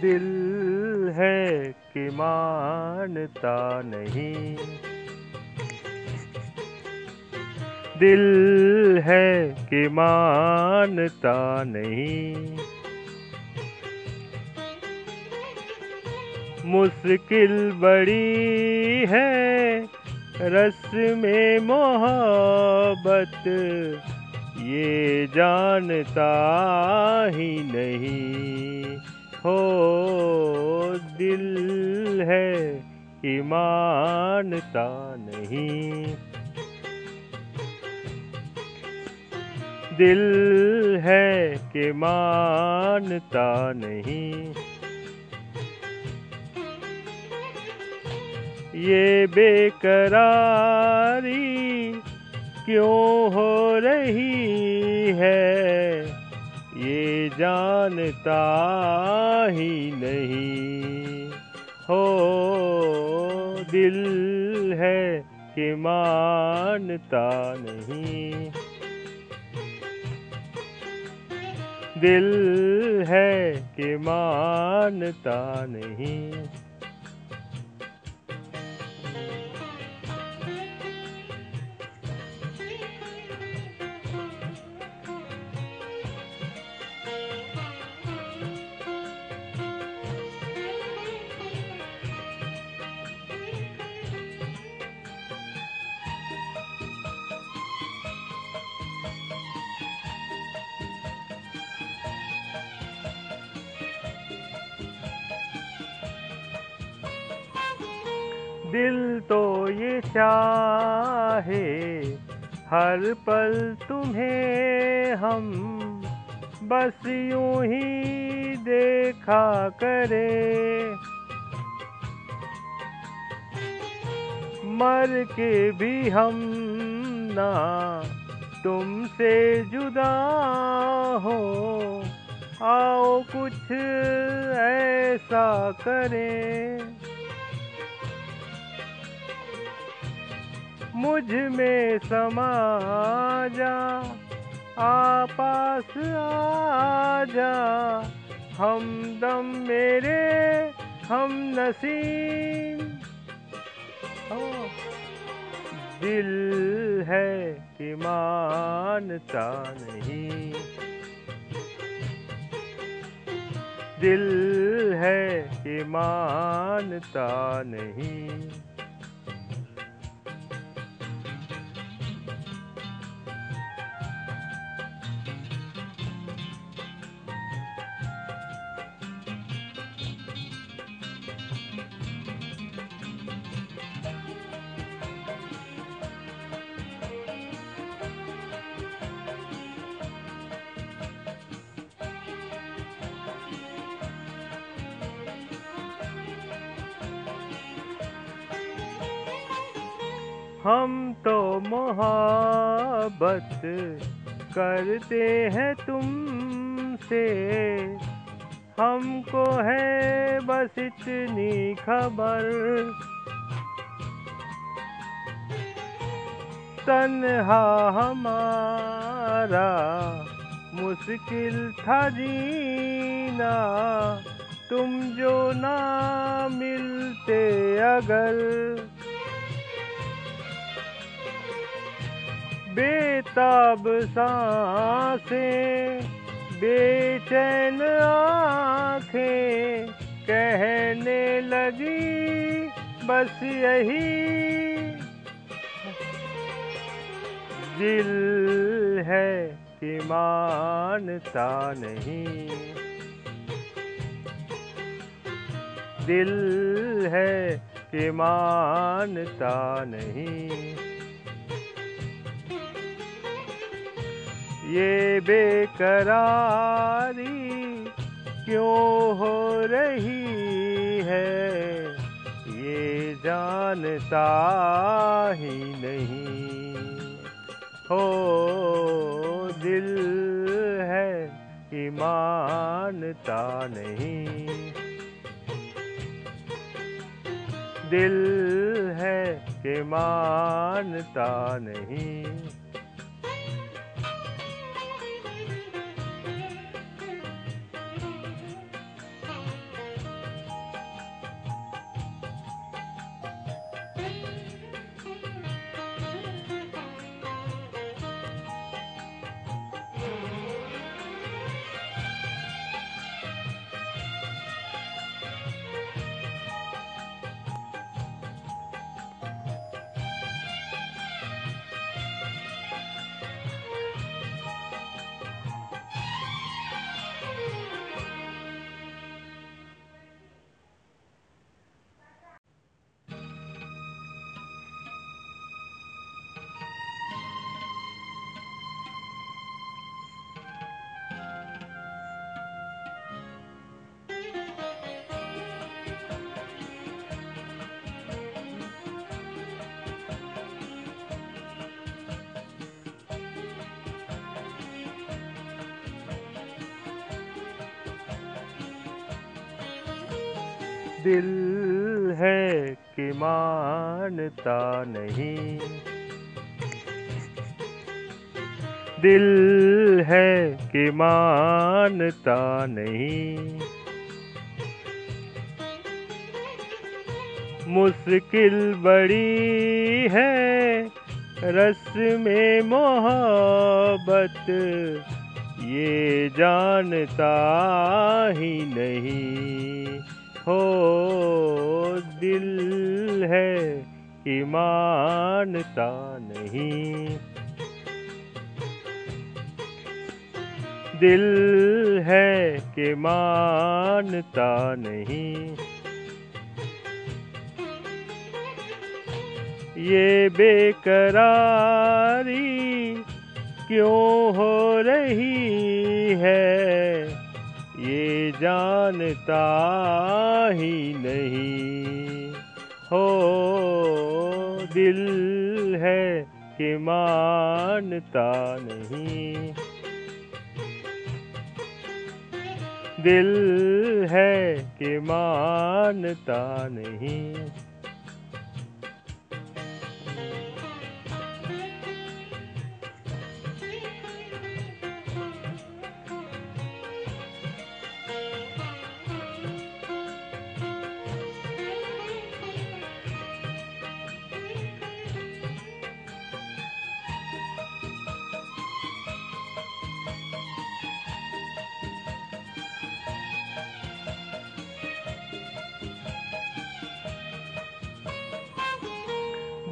दिल है कि मानता नहीं। दिल है कि मानता नहीं। मुश्किल बड़ी है, रस में मोहब्बत, ये जानता ही नहीं। हो दिल है कि मानता नहीं। दिल है कि मानता नहीं। ये बेकरारी क्यों हो रही है? जानता ही नहीं। हो दिल है कि मानता नहीं। दिल है कि मानता नहीं। दिल तो ये चाहे, हर पल तुम्हें हम बस यूँ ही देखा करे। मर के भी हम ना तुमसे जुदा हो, आओ कुछ ऐसा करें। मुझमें समा जा पास आ जा हम दम मेरे, हम नसीम। दिल है कि मानता नहीं। दिल है कि मानता नहीं। हम तो मोहब्बत करते हैं तुमसे। हमको है बस इतनी खबर। तन्हा हमारा मुश्किल था जीना। तुम जो ना मिलते अगर बेताब साँसें, बेचैन आँखें, कहने लगी बस यही। दिल है कि मानता नहीं। दिल है कि मानता नहीं। ये बेकरारी क्यों हो रही है? ये जानता ही नहीं। हो दिल है कि मानता नहीं। दिल है कि मानता नहीं। दिल है कि मानता नहीं। दिल है कि मानता नहीं। मुश्किल बड़ी है, रस में मोहब्बत, ये जानता ही नहीं। हो दिल है कि मानता नहीं। दिल है कि मानता नहीं। ये बेकरारी क्यों हो रही है? जानता ही नहीं। हो दिल है कि मानता नहीं। दिल है कि मानता नहीं।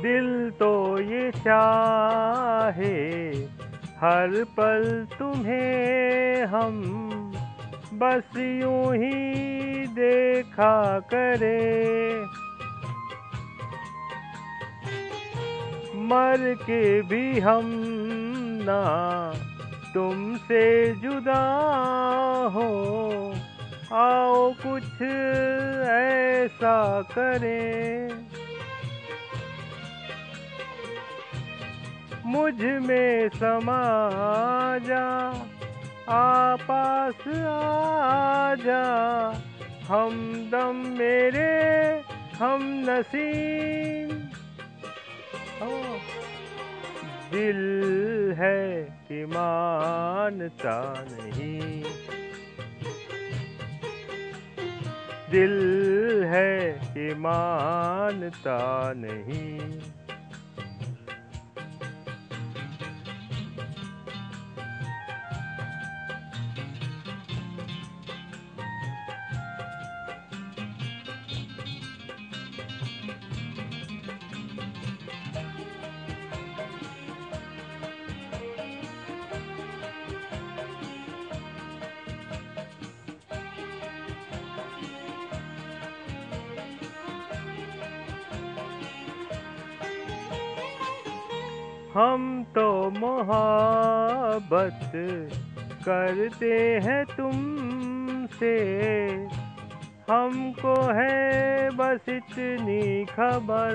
दिल तो ये चाहे, हर पल तुम्हें हम बस यूँ ही देखा करे। मर के भी हम ना तुमसे जुदा हो, आओ कुछ ऐसा करें। मुझमें समा जा पास आ जा हम दम मेरे, हम नसीम। दिल है कि मानता नहीं। दिल है कि मानता नहीं। हम तो मोहब्बत करते हैं तुमसे। हमको है बस इतनी खबर।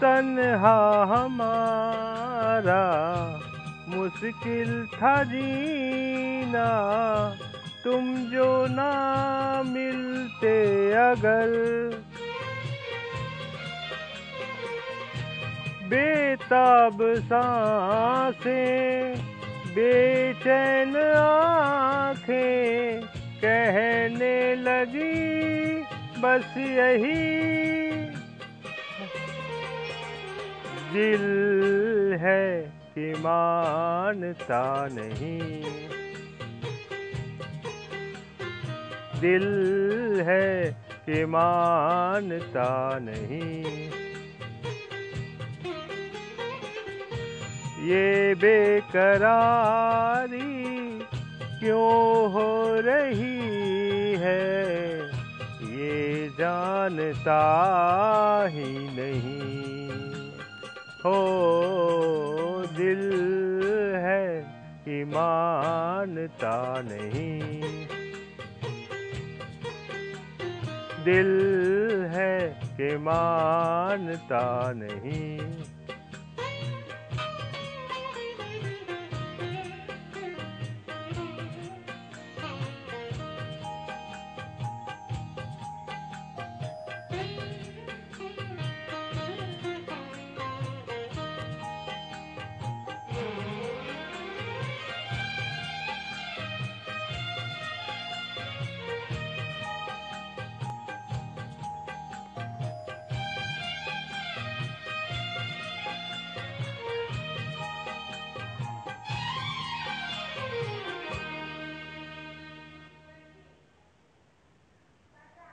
तन्हा हमारा मुश्किल था जीना। तुम जो ना मिलते अगर बेताब साँसें, बेचैन आँखें, कहने लगी, बस यही। दिल है कि मानता नहीं। दिल है कि मानता नहीं। ये बेकरारी क्यों हो रही है? ये जानता ही नहीं। हो दिल है कि मानता नहीं। दिल है कि मानता नहीं।